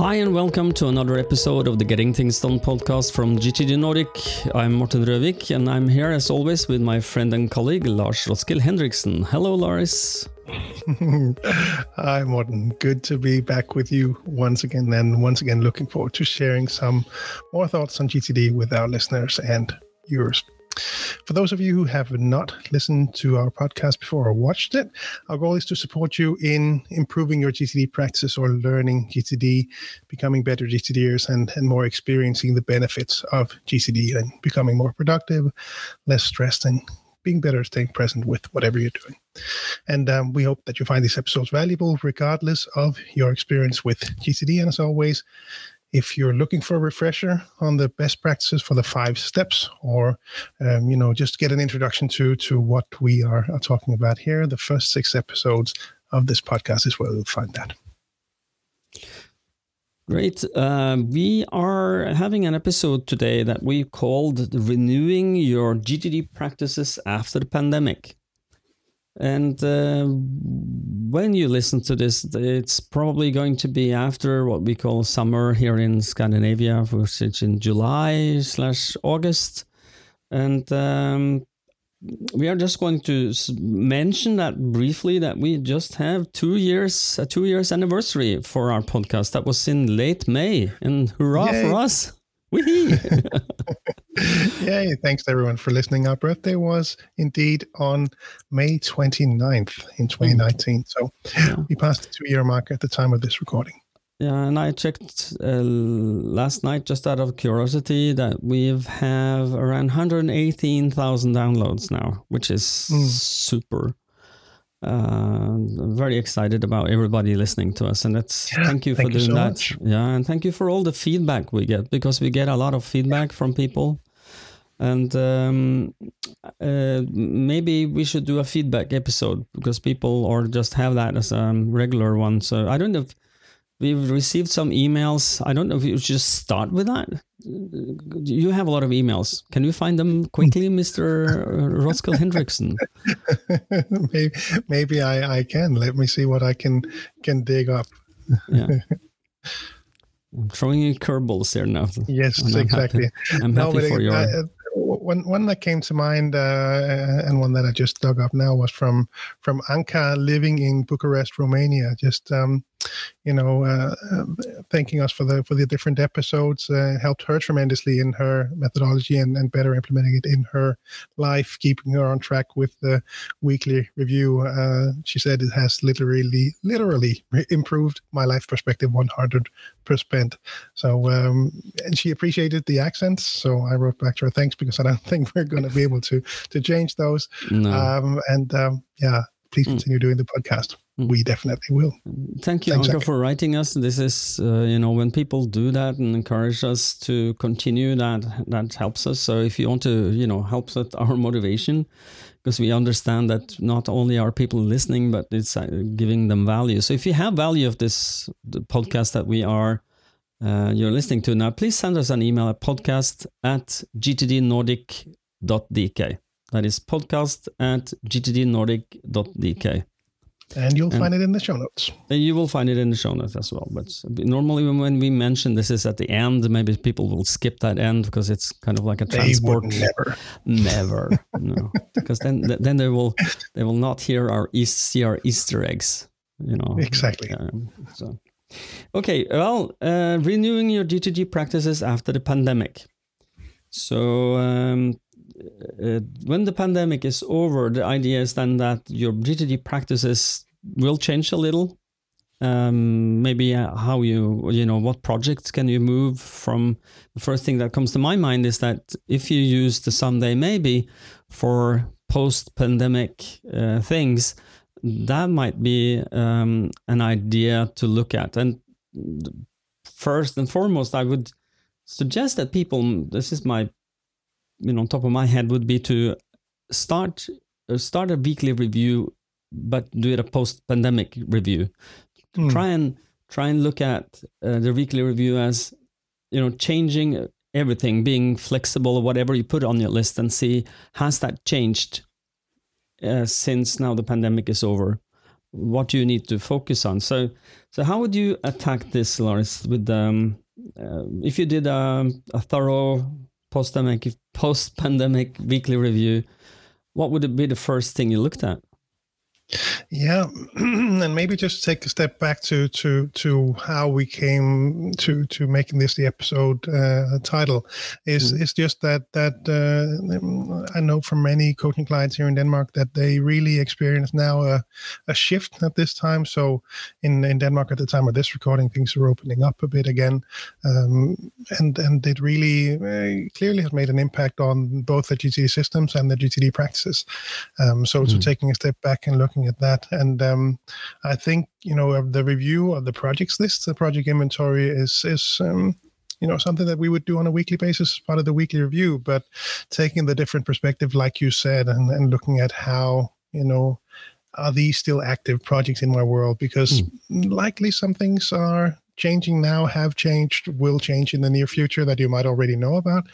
Hi, and welcome to another episode of the Getting Things Done podcast from GTD Nordic. I'm Morten Røvik, and I'm here as always with my friend and colleague Lars Roskil Hendriksen. Hello, Lars. Hi, Morten. Good to be back with you once again, and once again, looking forward to sharing some more thoughts on GTD with our listeners and viewers. For those of you who have not listened to our podcast before or watched it, our goal is to support you in improving your GTD practice or learning GTD, becoming better GTDers, and, and more experiencing the benefits of GTD and becoming more productive, less stressed, and being better staying present with whatever you're doing. And um, we hope that you find these episodes valuable, regardless of your experience with GTD. And as always, if you're looking for a refresher on the best practices for the five steps or um, you know just get an introduction to to what we are, are talking about here the first six episodes of this podcast is where you'll find that Great. Uh, we are having an episode today that we called Renewing Your GTD Practices After the Pandemic. And uh, when you listen to this, it's probably going to be after what we call summer here in Scandinavia, which is in July slash August. And um, we are just going to mention that briefly that we just have two years, a two years anniversary for our podcast. That was in late May, and hurrah Yay. for us! Wee Yay, thanks everyone for listening. Our birthday was indeed on May 29th in 2019. So yeah. we passed the two year mark at the time of this recording. Yeah, and I checked uh, last night just out of curiosity that we have around 118,000 downloads now, which is mm. super. Uh, very excited about everybody listening to us, and that's yeah, thank you for thank doing you so that. Much. Yeah, and thank you for all the feedback we get because we get a lot of feedback from people and um, uh, maybe we should do a feedback episode because people or just have that as a regular one so i don't know if we've received some emails i don't know if you just start with that you have a lot of emails can you find them quickly mr roskil Hendrickson? maybe, maybe I, I can let me see what i can can dig up yeah I'm throwing you curveballs here now. Yes, I'm exactly. Happy, I'm happy no, for your. I, one one that came to mind uh, and one that I just dug up now was from from Anka living in Bucharest, Romania. Just um, you know, uh, thanking us for the for the different episodes. Uh, helped her tremendously in her methodology and, and better implementing it in her life, keeping her on track with the weekly review. Uh, she said it has literally literally improved my life perspective one hundred percent. So, um, and she appreciated the accents. So I wrote back to her thanks because I don't think we're going to be able to to change those. No. Um, and um, yeah, please hmm. continue mm. doing the podcast we definitely will. Thank you, Anka, for writing us. This is, uh, you know, when people do that and encourage us to continue, that that helps us. So if you want to, you know, helps with our motivation, because we understand that not only are people listening, but it's uh, giving them value. So if you have value of this podcast that we are uh, you're listening to now, please send us an email at podcast at gtdnordic.dk. That is podcast at gtdnordic.dk. And you'll and find it in the show notes. You will find it in the show notes as well. But normally, when we mention this is at the end, maybe people will skip that end because it's kind of like a transport. never, never, no, because then then they will they will not hear our East, see our Easter eggs. You know exactly. so, okay, well, uh, renewing your GTD practices after the pandemic. So um, uh, when the pandemic is over, the idea is then that your GTD practices will change a little. Um, maybe uh, how you, you know, what projects can you move from? The first thing that comes to my mind is that if you use the someday maybe for post pandemic uh, things, that might be um, an idea to look at. And first and foremost, I would suggest that people, this is my you know, top of my head would be to start uh, start a weekly review, but do it a post pandemic review. Mm. Try and try and look at uh, the weekly review as you know changing everything, being flexible or whatever you put on your list, and see has that changed uh, since now the pandemic is over. what do you need to focus on. So, so how would you attack this, Lars? With um, uh, if you did a, a thorough post-pandemic post-pandemic weekly review, what would it be the first thing you looked at? Yeah, and maybe just take a step back to to to how we came to to making this the episode uh, title. Is mm. is just that that uh, I know from many coaching clients here in Denmark that they really experience now a, a shift at this time. So in in Denmark at the time of this recording, things are opening up a bit again, um, and and it really uh, clearly has made an impact on both the GTD systems and the GTD practices. Um, so mm. so taking a step back and looking looking at that. And um, I think you know the review of the projects list, the project inventory is is um, you know something that we would do on a weekly basis, part of the weekly review. But taking the different perspective, like you said, and, and looking at how you know are these still active projects in my world? Because mm. likely some things are changing now, have changed, will change in the near future that you might already know about.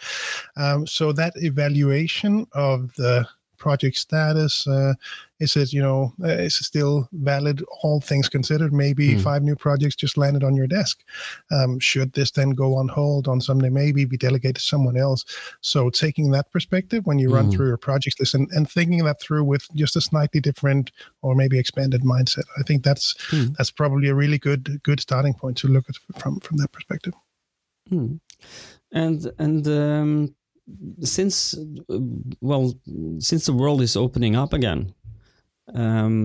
Um, so that evaluation of the project status? Uh, is it you know uh, is it still valid? All things considered, maybe mm. five new projects just landed on your desk. Um, should this then go on hold on Sunday? Maybe be delegated to someone else. So taking that perspective when you run hmm. through your projects list and, and thinking that through with just a slightly different or maybe expanded mindset, I think that's mm. that's probably a really good good starting point to look at from from that perspective. Hmm. And and um, since well since the world is opening up again um,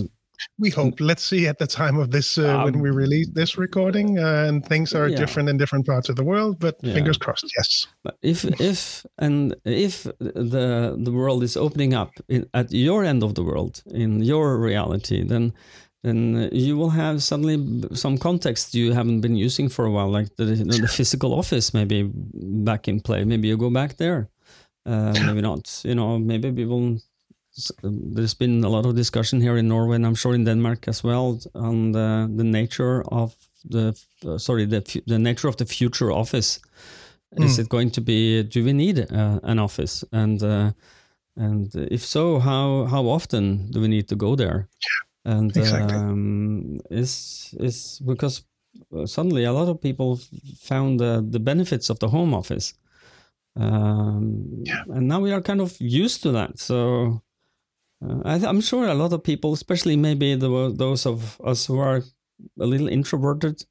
we hope let's see at the time of this uh, um, when we release this recording uh, and things are yeah. different in different parts of the world but yeah. fingers crossed yes but if if and if the the world is opening up in, at your end of the world in your reality then then you will have suddenly some context you haven't been using for a while, like the, you know, the physical office maybe back in play. Maybe you go back there. Uh, maybe not. You know, maybe people. There's been a lot of discussion here in Norway, and I'm sure in Denmark as well, on the, the nature of the uh, sorry the the nature of the future office. Mm. Is it going to be? Do we need uh, an office? And uh, and if so, how how often do we need to go there? and exactly. um, is is because uh, suddenly a lot of people found the benefits of the home office um, yeah. and now we are kind of used to that so uh, I, am sure a lot of people especially maybe the, those of us who are a little introverted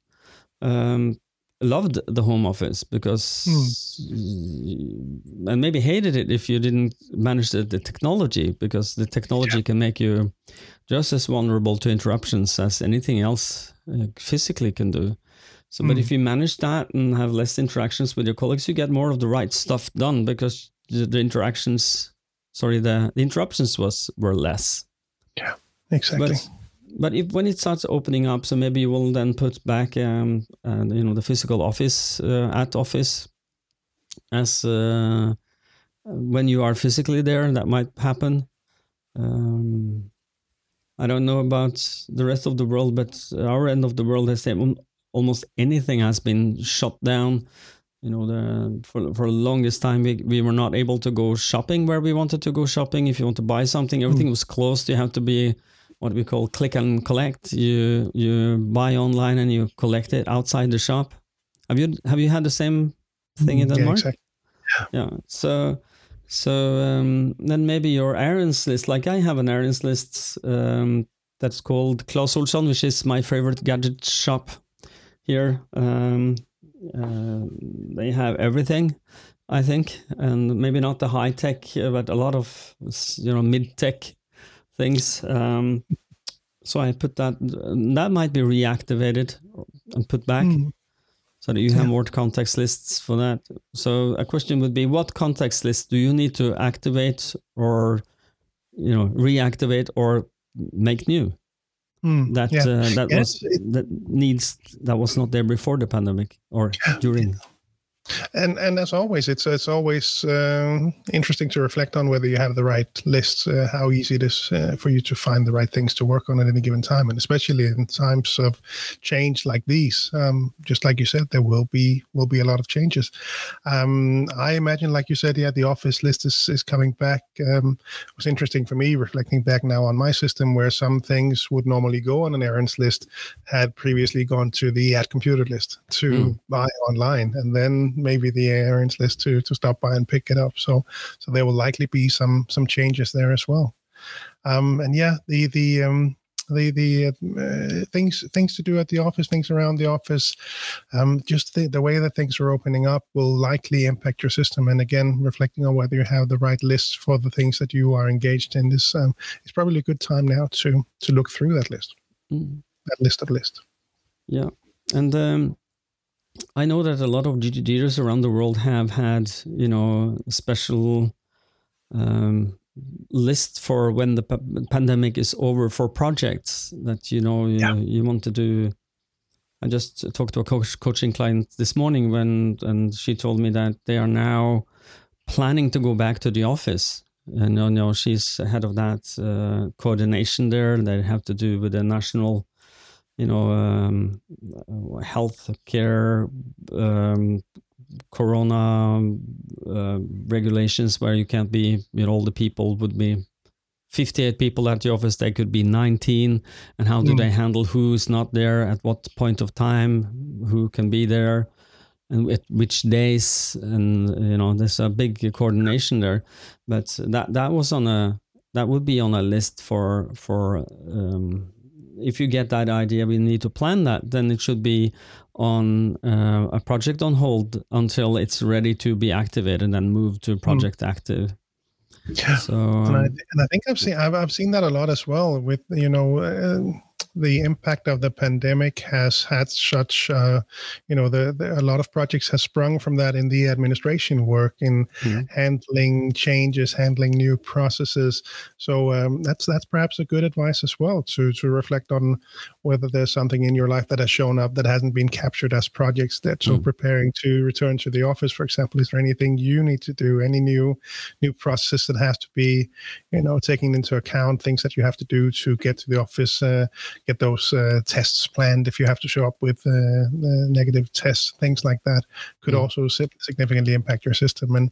um, loved the home office because mm. and maybe hated it if you didn't manage the, the technology because the technology yeah. can make you just as vulnerable to interruptions as anything else uh, physically can do so mm. but if hmm. you manage that and have less interactions with your colleagues you get more of the right stuff done because the, the interactions sorry the, the interruptions was were less yeah exactly but, but if when it starts opening up, so maybe you will then put back, um, uh, you know, the physical office uh, at office as uh, when you are physically there. That might happen. Um, I don't know about the rest of the world, but our end of the world has said almost anything has been shut down. You know, the for for the longest time we, we were not able to go shopping where we wanted to go shopping. If you want to buy something, everything mm. was closed. You have to be what we call click and collect. You you buy online and you collect it outside the shop. Have you have you had the same thing in Denmark? Yeah, exactly. yeah. yeah. So so um, then maybe your errands list, like I have an errands list um, that's called Clas Ohlson, which is my favorite gadget shop here. Um, uh, they have everything, I think, and maybe not the high tech, but a lot of you know mid tech things. Um, so I put that. That might be reactivated and put back, mm. so that you have yeah. more context lists for that. So a question would be: What context list do you need to activate, or you know, reactivate, or make new? Mm, that yeah. uh, that yes, was that needs that was not there before the pandemic or during. And and as always, it's it's always uh, interesting to reflect on whether you have the right list, uh, how easy it is uh, for you to find the right things to work on at any given time, and especially in times of change like these. Um, just like you said, there will be will be a lot of changes. Um, I imagine, like you said, yeah, the office list is is coming back. Um, it was interesting for me reflecting back now on my system, where some things would normally go on an errands list had previously gone to the at computer list to mm. buy online, and then maybe the errands list to to stop by and pick it up. So so there will likely be some some changes there as well. Um, and yeah, the the um, the the uh, things things to do at the office, things around the office, um, just the, the way that things are opening up will likely impact your system. And again, reflecting on whether you have the right list for the things that you are engaged in, this um, is probably a good time now to to look through that list, mm. that list of lists. Yeah, and um, I know that a lot of GTDers around the world have had, you know, special um, list for when the p- pandemic is over for projects that you know you, yeah. you want to do. I just talked to a coach, coaching client this morning when, and she told me that they are now planning to go back to the office. And you know, she's head of that uh, coordination there. They have to do with the national you know, um, health care, um, corona uh, regulations where you can't be, you know, all the people would be 58 people at the office, they could be 19. And how do mm. they handle who's not there at what point of time, who can be there, and at which days? And, you know, there's a big coordination there. But that, that was on a, that would be on a list for, for, um, if you get that idea, we need to plan that, then it should be on uh, a project on hold until it's ready to be activated and move to hmm. project mm. active. Yeah. So, and I, and I, think I've seen I've, I've seen that a lot as well with you know. Uh, the impact of the pandemic has had such, uh, you know, the, the, a lot of projects have sprung from that in the administration work in mm-hmm. handling changes, handling new processes. So um, that's that's perhaps a good advice as well to to reflect on whether there's something in your life that has shown up that hasn't been captured as projects. That so mm-hmm. preparing to return to the office, for example, is there anything you need to do? Any new new process that has to be, you know, taking into account things that you have to do to get to the office. Uh, get those uh, tests planned if you have to show up with uh, uh negative tests, things like that could mm. also significantly impact your system. And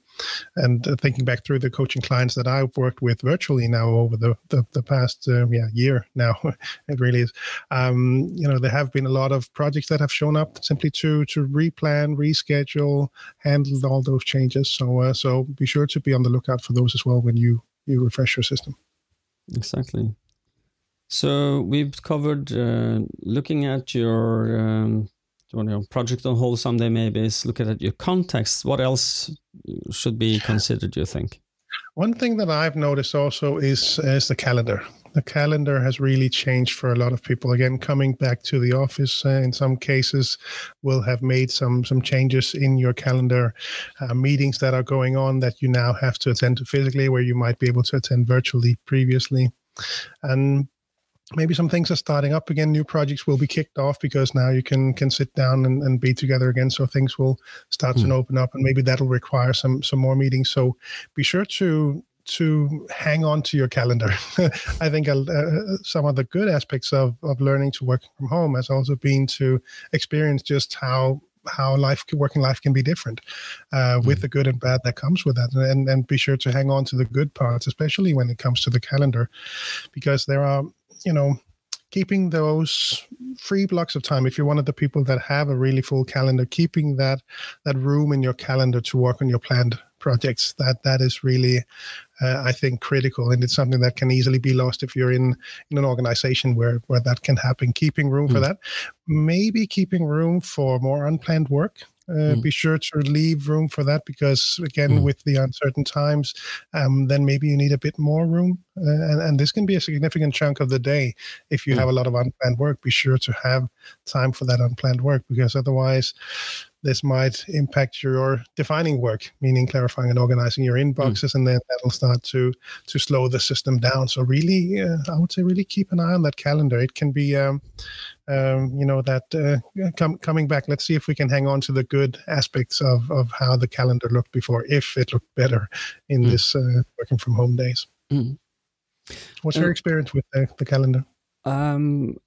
and uh, thinking back through the coaching clients that I've worked with virtually now over the the, the past uh, yeah year now, it really is. Um, you know, there have been a lot of projects that have shown up simply to to replan, reschedule, handle all those changes. So so be sure to be on the lookout for those as well when you you refresh your system. Exactly. So we've covered uh, looking at your um, your project on hold someday maybe is looking at your context. What else should be considered? You think? One thing that I've noticed also is is the calendar. The calendar has really changed for a lot of people. Again, coming back to the office uh, in some cases will have made some some changes in your calendar. Uh, meetings that are going on that you now have to attend to physically, where you might be able to attend virtually previously. And maybe some things are starting up again new projects will be kicked off because now you can can sit down and, and be together again so things will start mm. to hmm. open up and maybe that'll require some some more meetings so be sure to to hang on to your calendar. I think uh, some of the good aspects of, of learning to work from home has also been to experience just how how life working life can be different uh, with mm. the good and bad that comes with that and and be sure to hang on to the good parts especially when it comes to the calendar because there are you know, keeping those free blocks of time if you're one of the people that have a really full calendar keeping that that room in your calendar to work on your planned projects that that is really uh, i think critical and it's something that can easily be lost if you're in in an organization where where that can happen keeping room mm. for hmm. that maybe keeping room for more unplanned work uh, mm. Be sure to leave room for that because, again, mm. with the uncertain times, um, then maybe you need a bit more room. Uh, and, and, this can be a significant chunk of the day. If you mm. have a lot of unplanned work, be sure to have time for that unplanned work because otherwise, this might impact your defining work, meaning clarifying and organizing your inboxes, mm. and then that'll start to to slow the system down. So really, uh, I would say really keep an eye on that calendar. It can be. Um, um, you know that uh, com- coming back let's see if we can hang on to the good aspects of, of how the calendar looked before if it looked better in mm. this uh, working from home days mm. what's your experience with the, the calendar um,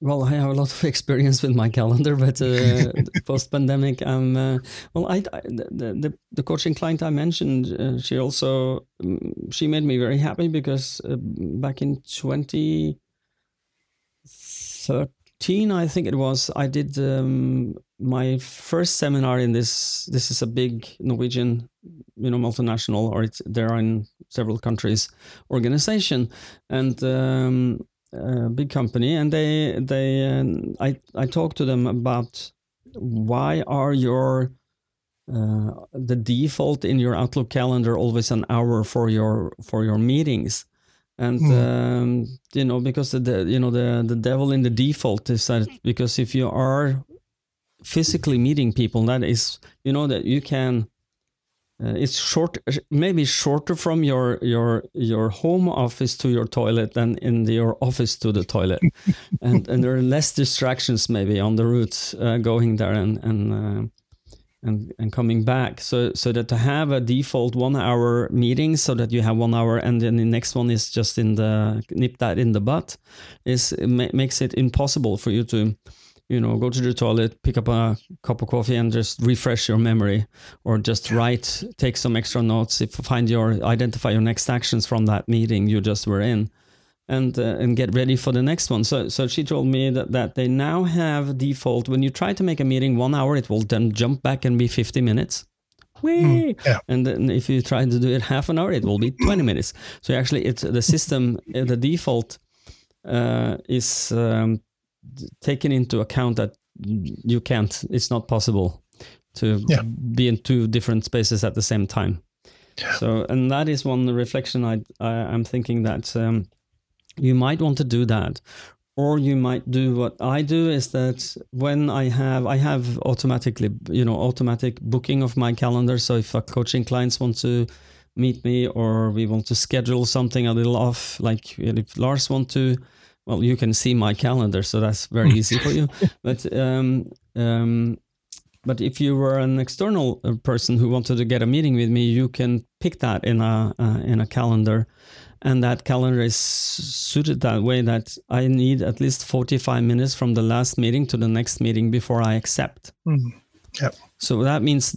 well, I have a lot of experience with my calendar, but uh, post pandemic, I'm uh, well. I, I the, the, the coaching client I mentioned, uh, she also um, she made me very happy because uh, back in 2013, I think it was, I did um, my first seminar in this. This is a big Norwegian, you know, multinational, or it's there in several countries organization, and um, uh, big company, and they they uh, I I talked to them about why are your uh, the default in your Outlook calendar always an hour for your for your meetings, and mm. um, you know because the you know the the devil in the default is that because if you are physically meeting people, that is you know that you can uh, it's short, maybe shorter from your your your home office to your toilet than in the, your office to the toilet, and and there are less distractions maybe on the route uh, going there and and uh, and and coming back. So so that to have a default one hour meeting, so that you have one hour, and then the next one is just in the nip that in the butt, is it ma- makes it impossible for you to you know, go to the toilet, pick up a cup of coffee, and just refresh your memory, or just write, take some extra notes, if find your identify your next actions from that meeting you just were in, and uh, and get ready for the next one. So so she told me that that they now have default when you try to make a meeting one hour, it will then jump back and be fifty minutes. Mm, yeah. And then if you try to do it half an hour, it will be 20 minutes. So actually, it's the system, the default uh, is um, taken into account that you can't it's not possible to yeah. be in two different spaces at the same time yeah. so and that is one reflection i, I am thinking that um, you might want to do that or you might do what i do is that when i have i have automatically you know automatic booking of my calendar so if a coaching clients want to meet me or we want to schedule something a little off like if lars want to well, you can see my calendar, so that's very easy for you. But um, um, but if you were an external uh, person who wanted to get a meeting with me, you can pick that in a uh, in a calendar, and that calendar is suited that way that I need at least forty five minutes from the last meeting to the next meeting before I accept. Mm. Yep. So that means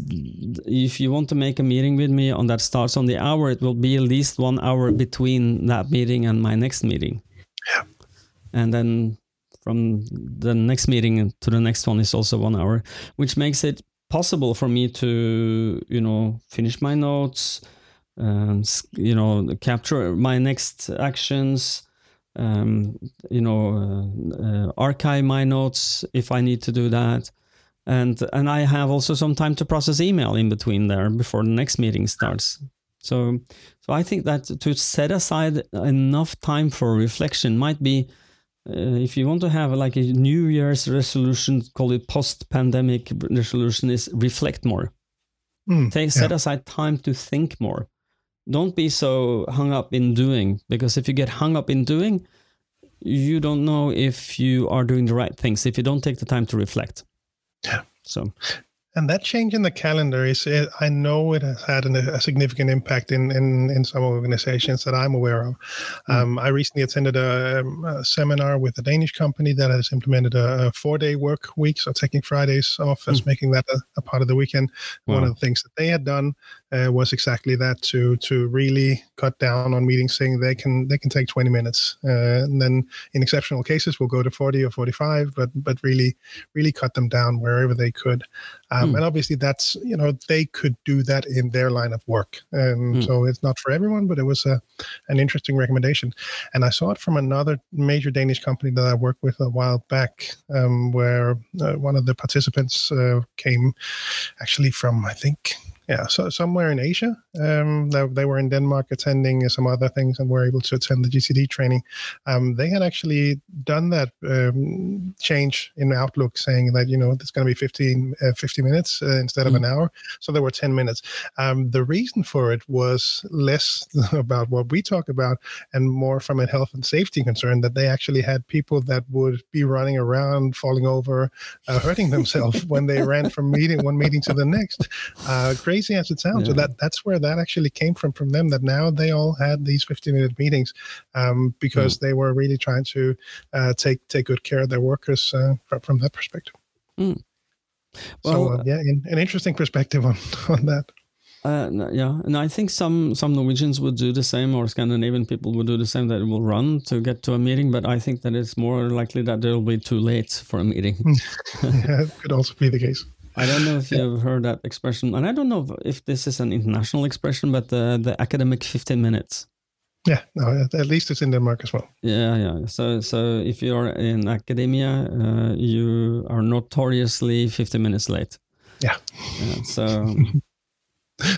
if you want to make a meeting with me on that starts on the hour, it will be at least one hour between that meeting and my next meeting. Yeah and then from the next meeting to the next one is also one hour, which makes it possible for me to you know finish my notes, um, you know capture my next actions. Um, you know, uh, uh, archive my notes if I need to do that, and and I have also some time to process email in between there before the next meeting starts. So, so I think that to set aside enough time for reflection might be uh, if you want to have like a New Year's resolution, call it post-pandemic resolution, is reflect more. Mm, Take, set aside time to think more. Don't be so hung up in doing, because if you get hung up in doing, you don't know if you are doing the right things. If you don't take the time to reflect. Yeah. So and that change in the calendar is, eh, I know it has had an, a significant impact in, in, in some organizations that I'm aware of. Mm. Um, I recently attended a, um, a, seminar with a Danish company that has implemented a, a four day work week. So taking Fridays off as mm. making that a, a, part of the weekend. Wow. One of the things that they had done uh, was exactly that to to really cut down on meetings, saying they can they can take 20 minutes, uh, and then in exceptional cases we'll go to 40 or 45, but but really really cut them down wherever they could. Um, mm. And obviously that's you know they could do that in their line of work, and mm. so it's not for everyone, but it was a an interesting recommendation. And I saw it from another major Danish company that I worked with a while back, um, where uh, one of the participants uh, came actually from I think yeah, so somewhere in Asia. Um, they, they, were in Denmark attending some other things and were able to attend the GTD training. Um, they had actually done that um, change in Outlook, saying that you know it's going to be 15, uh, 50 minutes uh, instead of mm. an hour. So there were ten minutes. Um, the reason for it was less about what we talk about and more from a health and safety concern. That they actually had people that would be running around, falling over, uh, hurting themselves when they ran from meeting one meeting to the next. Uh, crazy crazy as it sounds. Yeah. So that that's where that actually came from from them. That now they all had these 15 minute meetings um, because mm. they were really trying to uh, take take good care of their workers uh, from, from that perspective. Mm. Well, so uh, yeah, in, an interesting perspective on on that. Uh, yeah, and I think some some Norwegians would do the same, or Scandinavian people would do the same. That it will run to get to a meeting, but I think that it's more likely that they'll be too late for a meeting. yeah, it could also be the case. I don't know if you've heard that expression, and I don't know if this is an international expression, but the the academic fifteen minutes. Yeah, no, at least it's in Denmark as well. Yeah, yeah. So, so if you're in academia, uh, you are notoriously fifteen minutes late. Yeah. yeah so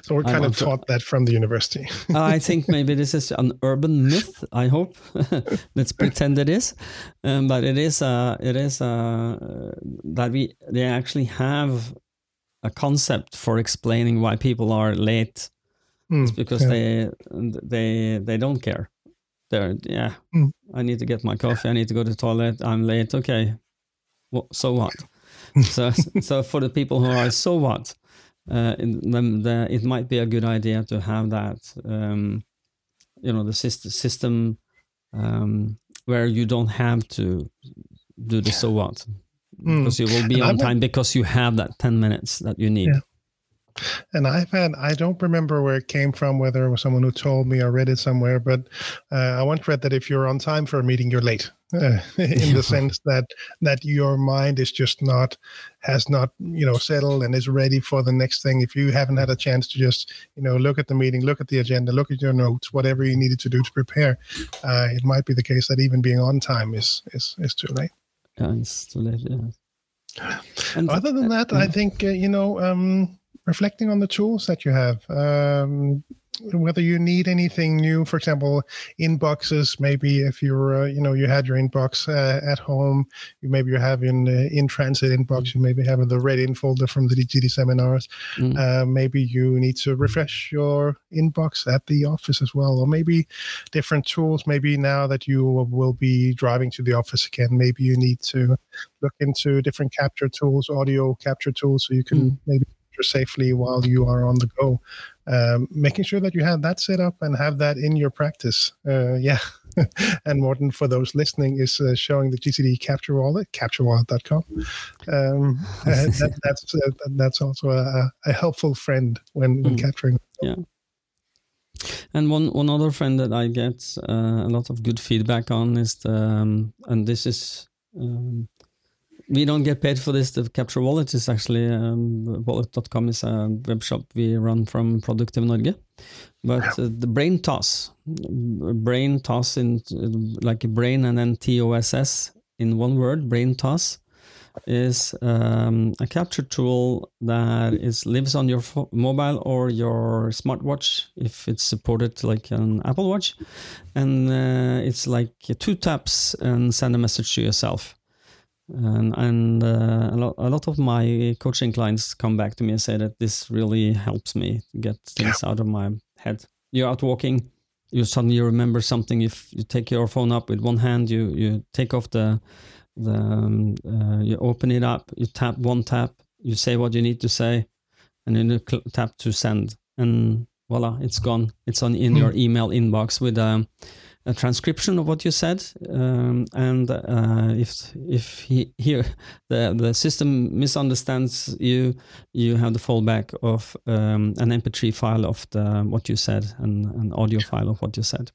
so we're kind of taught to, that from the university. I think maybe this is an urban myth. I hope. Let's pretend it is, um, but it is. Uh, it is uh, that we they actually have a concept for explaining why people are late. Mm, it's because yeah. they they they don't care. They're yeah. Mm. I need to get my coffee. I need to go to the toilet. I'm late. Okay. Well, so what? so so for the people who are so what uh, the, the, it might be a good idea to have that, um, you know, the system, system um, where you don't have to do the so what, mm. because you will be and on time because you have that 10 minutes that you need. Yeah. And I've had, I don't remember where it came from, whether it was someone who told me or read it somewhere, but uh, I once read that if you're on time for a meeting, you're late. Uh, in the sense that that your mind is just not has not you know settled and is ready for the next thing. If you haven't had a chance to just you know look at the meeting look at the agenda look at your notes whatever you needed to do to prepare uh, it might be the case that even being on time is is is too late. Yeah it's too late yeah. And other than that i think uh, you know um reflecting on the tools that you have um, whether you need anything new for example inboxes maybe if you're uh, you know you had your inbox uh, at home you maybe you have in uh, in transit inbox you maybe have the red in folder from the GTD seminars mm. Uh, maybe you need to refresh your inbox at the office as well or maybe different tools maybe now that you will be driving to the office again maybe you need to look into different capture tools audio capture tools so you can mm. maybe safely while you are on the go. Um, making sure that you have that set up and have that in your practice. Uh, yeah. and Morten, for those listening, is uh, showing the GTD Capture Wallet, capturewallet.com. Um, that, that's uh, that's also a, a, helpful friend when, when mm. capturing. Yeah. And one, one other friend that I get uh, a lot of good feedback on is the, um, and this is um, we don't get paid for this. The Capture Wallet is actually um, wallet.com is a web shop we run from Produktiv Norge. But uh, the brain toss, brain toss in like a brain and then T O S S in one word, brain toss is um, a capture tool that is lives on your mobile or your smartwatch if it's supported like an Apple Watch, and uh, it's like two taps and send a message to yourself and, and uh, a, lot, a lot of my coaching clients come back to me and say that this really helps me get things yeah. out of my head you're out walking you suddenly remember something if you take your phone up with one hand you you take off the the um, uh, you open it up you tap one tap you say what you need to say and then you tap to send and voila it's gone it's on in mm. your email inbox with a um, a transcription of what you said, um, and uh, if if he, here the the system misunderstands you, you have the fallback of um, an MP3 file of the what you said and an audio file of what you said.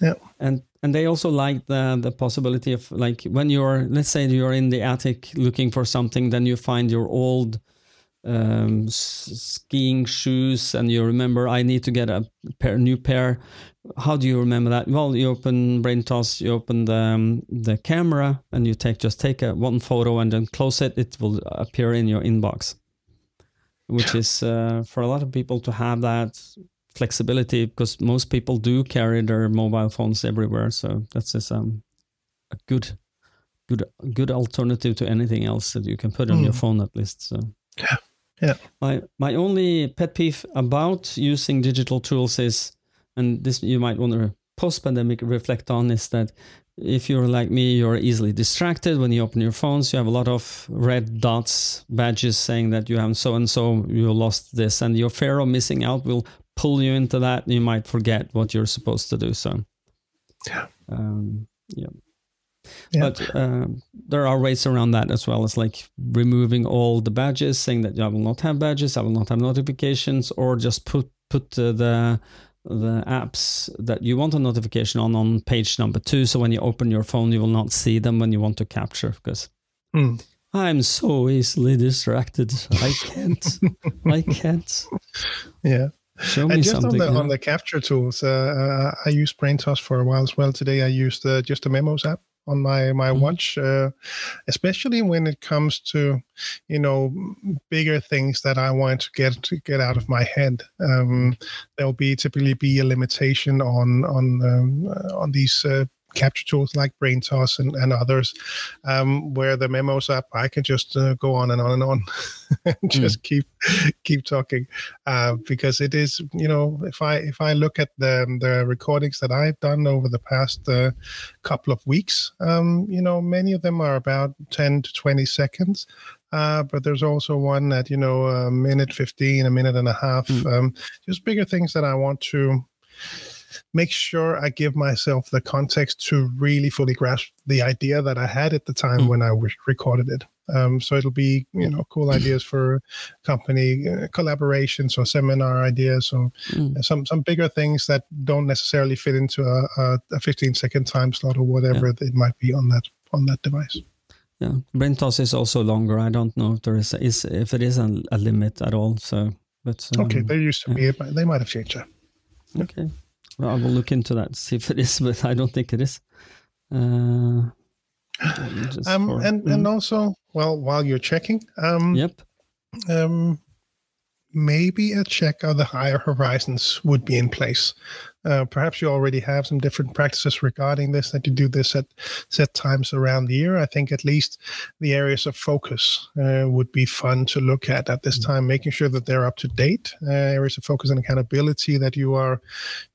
Yeah, and and they also like the the possibility of like when you're let's say you're in the attic looking for something, then you find your old um, skiing shoes and you remember I need to get a pair, new pair. How do you remember that? Well, you open BrainToss, you open the, um, the camera and you take just take a one photo and then close it. It will appear in your inbox. which is uh, for a lot of people to have that flexibility because most people do carry their mobile phones everywhere. So that's just um, a good, good, good alternative to anything else that you can put on mm. your phone at least. So yeah, yeah. My my only pet peeve about using digital tools is, and this you might want to post pandemic reflect on is that if you're like me, you're easily distracted when you open your phones. You have a lot of red dots, badges saying that you have so and so, you lost this, and your fear of missing out will pull you into that. You might forget what you're supposed to do. So, yeah, um, yeah. Yeah. But uh, there are ways around that as well as like removing all the badges, saying that I will not have badges, I will not have notifications, or just put put uh, the the apps that you want a notification on on page number two. So when you open your phone, you will not see them when you want to capture because mm. I'm so easily distracted. I can't. I can't. Yeah. Show me and just something. On the, on the capture tools, uh, uh I used BrainToss for a while as well. Today I used uh, just the memos app on my my mm-hmm. watch, uh, especially when it comes to you know bigger things that I want to get to get out of my head. Um, there'll be typically be a limitation on on um, uh, on these uh, capture tools like BrainToss and, and others, um, where the memos app I can just uh, go on and on and on, and hmm. just mm. keep keep talking, uh, because it is you know if I if I look at the the recordings that I've done over the past uh, couple of weeks, um, you know many of them are about ten to twenty seconds. Uh, but there's also one at you know a minute 15 a minute and a half mm. um, just bigger things that i want to make sure I give myself the context to really fully grasp the idea that I had at the time mm. when I recorded it. Um, so it'll be you know cool ideas for company uh, collaborations or seminar ideas or mm. some some bigger things that don't necessarily fit into a, a, 15 second time slot or whatever yeah. it might be on that on that device. Yeah, BrainToss is also longer. I don't know if there is, is if it is a, a limit at all. So, but um, okay, there used to yeah. be. They might have changed that. Okay. I will look into that, to see if it is, but I don't think it is. Uh, um, for, and mm. and also, well, while you're checking, um, yep, um, maybe a check of the higher horizons would be in place. Uh, perhaps you already have some different practices regarding this, that you do this at set times around the year. I think at least the areas of focus uh, would be fun to look at at this mm. time, making sure that they're up to date. Uh, areas of focus and accountability that you are,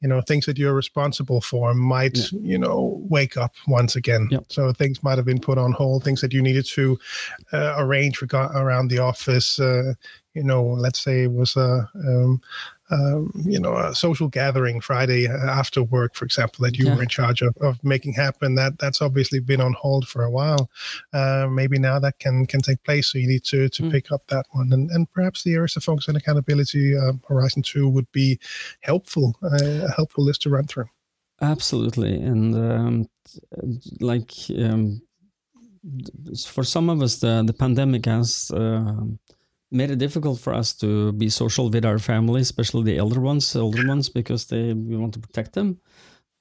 you know, things that you're responsible for might, yeah. you know, wake up once again. Yeah. So things might have been put on hold, things that you needed to uh, arrange reg- around the office. Uh, you know, let's say it was a, um, um, you know, a social gathering Friday after work, for example, that you yeah. were in charge of, of making happen. That that's obviously been on hold for a while. Uh, maybe now that can can take place. So you need to to mm. pick up that one, and and perhaps the areas of focus and accountability uh, Horizon Two would be helpful, uh, a helpful list to run through. Absolutely, and um, like um, for some of us, the the pandemic has um, made it difficult for us to be social with our family, especially the elder ones, older ones, because they we want to protect them.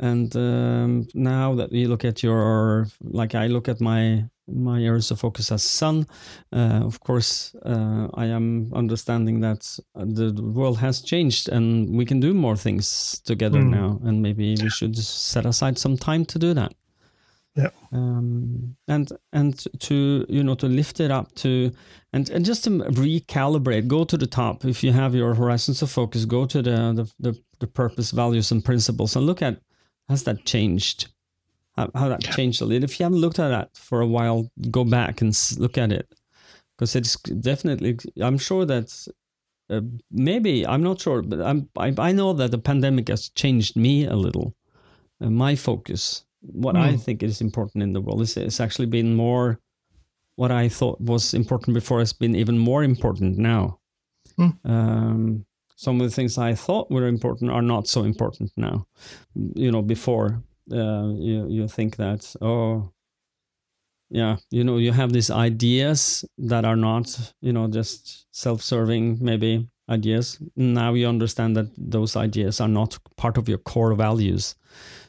And um, now that you look at your, like I look at my my areas of focus as son, uh, of course, uh, I am understanding that the world has changed and we can do more things together mm. now, and maybe we should set aside some time to do that. Yeah. Um, and and to you know to lift it up to and and just to recalibrate, go to the top. If you have your horizons of focus, go to the the the, the purpose, values, and principles, and look at has that changed, how, how that yeah. changed a little. If you haven't looked at that for a while, go back and look at it because it's definitely. I'm sure that uh, maybe I'm not sure, but I'm I, I know that the pandemic has changed me a little, uh, my focus what mm. I hmm. think is important in the world is it's actually been more what I thought was important before has been even more important now. Mm. Um, some of the things I thought were important are not so important now. You know, before uh, you you think that oh yeah you know you have these ideas that are not you know just self-serving maybe ideas now you understand that those ideas are not part of your core values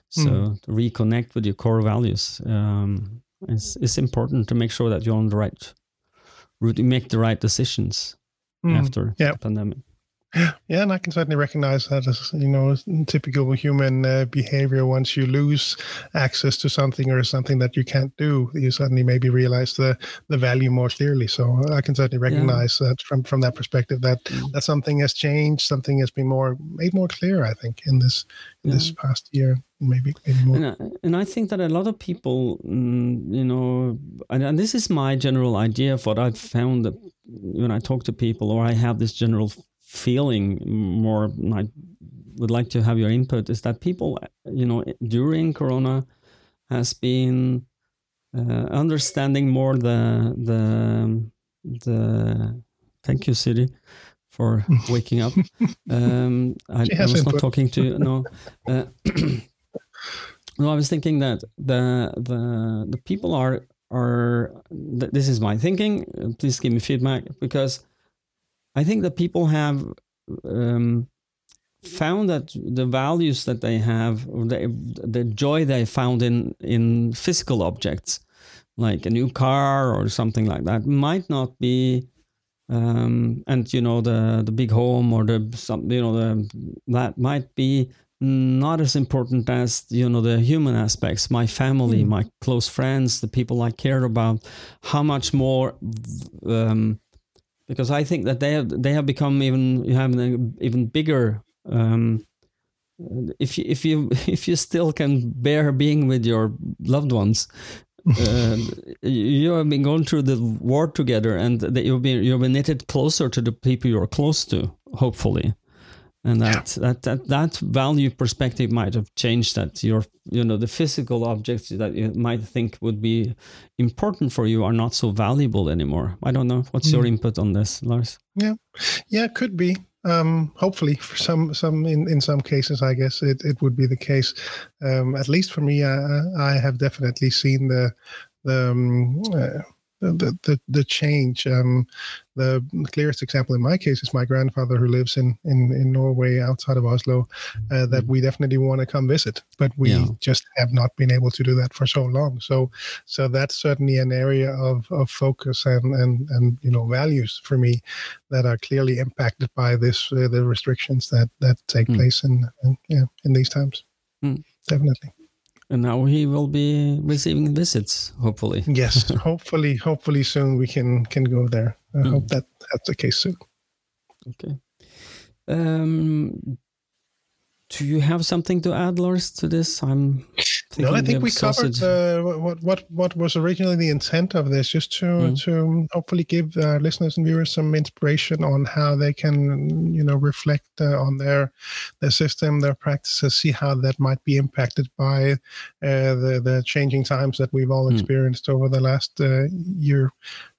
so mm. reconnect with your core values. Um, it's, it's important to make sure that you're on the right route, you make the right decisions. mm. after yeah. the pandemic. Yeah, and I can certainly recognize that as you know typical human uh, behavior. Once you lose access to something or something that you can't do, you suddenly maybe realize the the value more clearly. So I can certainly recognize yeah. that from from that perspective that mm. that something has changed, something has been more made more clear. I think in this in yeah. this past year, maybe, maybe more. And I, and I think that a lot of people, mm, you know, and, and this is my general idea of what I've found that when I talk to people, or I have this general feeling more I would like to have your input is that people you know during corona has been uh, understanding more the the the thank you Siri for waking up. Um I, I was not talking to no. Uh, no I was thinking that the the the people are are this is my thinking. Please give me feedback because I think that people have um, found that the values that they have, the, the joy they found in in physical objects, like a new car or something like that, might not be, um, and you know the the big home or the some you know the that might be not as important as you know the human aspects my family mm. my close friends the people i care about how much more um, because I think that they have they have become even you have an even bigger. Um, if you if you if you still can bear being with your loved ones, uh, you have been going through the war together, and that you've been you've been knitted closer to the people you're close to. Hopefully, and that, yeah. that that that value perspective might have changed that your you know the physical objects that you might think would be important for you are not so valuable anymore. I don't know. What's mm. your input on this lars? Yeah. Yeah could be. Um, hopefully for some some in, in some cases i guess it, it would be the case. Um, at least for me I, I have definitely seen the the um, uh, the the, the change. Um, the clearest example in my case is my grandfather who lives in in, in Norway outside of Oslo. Uh, that mm-hmm. we definitely want to come visit, but we yeah. just have not been able to do that for so long. So so that's certainly an area of, of focus and, and and you know values for me that are clearly impacted by this uh, the restrictions that that take mm. place in, in yeah in these times. Mm. Definitely and now he will be receiving visits hopefully. Yes hopefully hopefully soon we can can go there. I mm. hope that that's the case soon. Okay. Um do you have something to add lars to this? I'm no, I think we covered uh, what what what was originally the intent of this, just to mm. to hopefully give uh, listeners and viewers some inspiration on how they can you know reflect uh, on their their system, their practices, see how that might be impacted by uh, the the changing times that we've all mm. experienced over the last uh, year.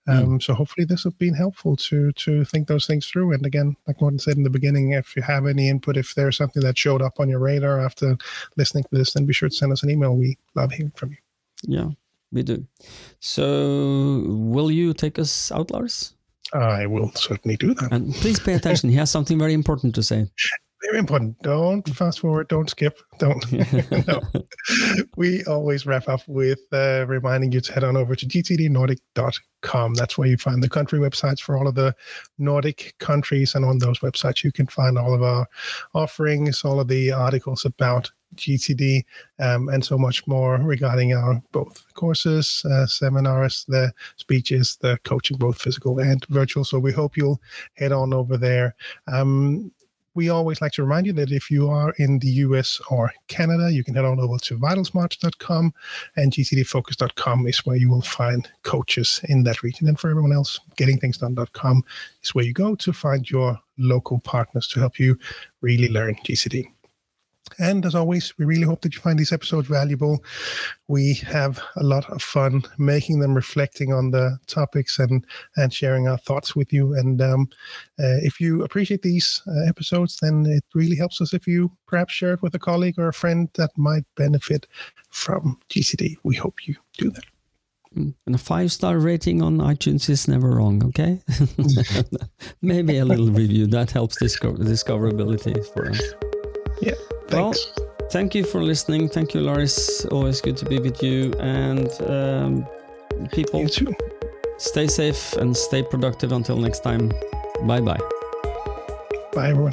Mm. Um, mm. So hopefully this has been helpful to to think those things through. And again, like Morten said in the beginning, if you have any input, if there's something that showed up on your radar after listening to this, then be sure to send us an email. We love hearing from you. Yeah, we do. So will you take us out, Lars? I will certainly do that. And please pay attention. he has something very important to say very important. Don't fast forward. Don't skip. Don't. no. We always wrap up with uh, reminding you to head on over to gtdnordic.com. That's where you find the country websites for all of the Nordic countries. And on those websites, you can find all of our offerings, all of the articles about GTD, um, and so much more regarding our both courses, uh, seminars, the speeches, the coaching, both physical and virtual. So we hope you'll head on over there. Um, we always like to remind you that if you are in the US or Canada, you can head on over to vitalsmart.com and gtdfocus.com is where you will find coaches in that region. And for everyone else, gettingthingsdone.com is where you go to find your local partners to help you really learn GTD. And as always, we really hope that you find these episodes valuable. We have a lot of fun making them, reflecting on the topics, and and sharing our thoughts with you. And um, uh, if you appreciate these uh, episodes, then it really helps us if you perhaps share it with a colleague or a friend that might benefit from GTD. We hope you do that. And a five star rating on iTunes is never wrong, okay? Maybe a little review that helps discover discoverability for us. Yeah. Thanks. Well, thank you for listening. Thank you, Lars. Always good to be with you. And um, people, you too. stay safe and stay productive until next time. Bye bye. Bye, everyone.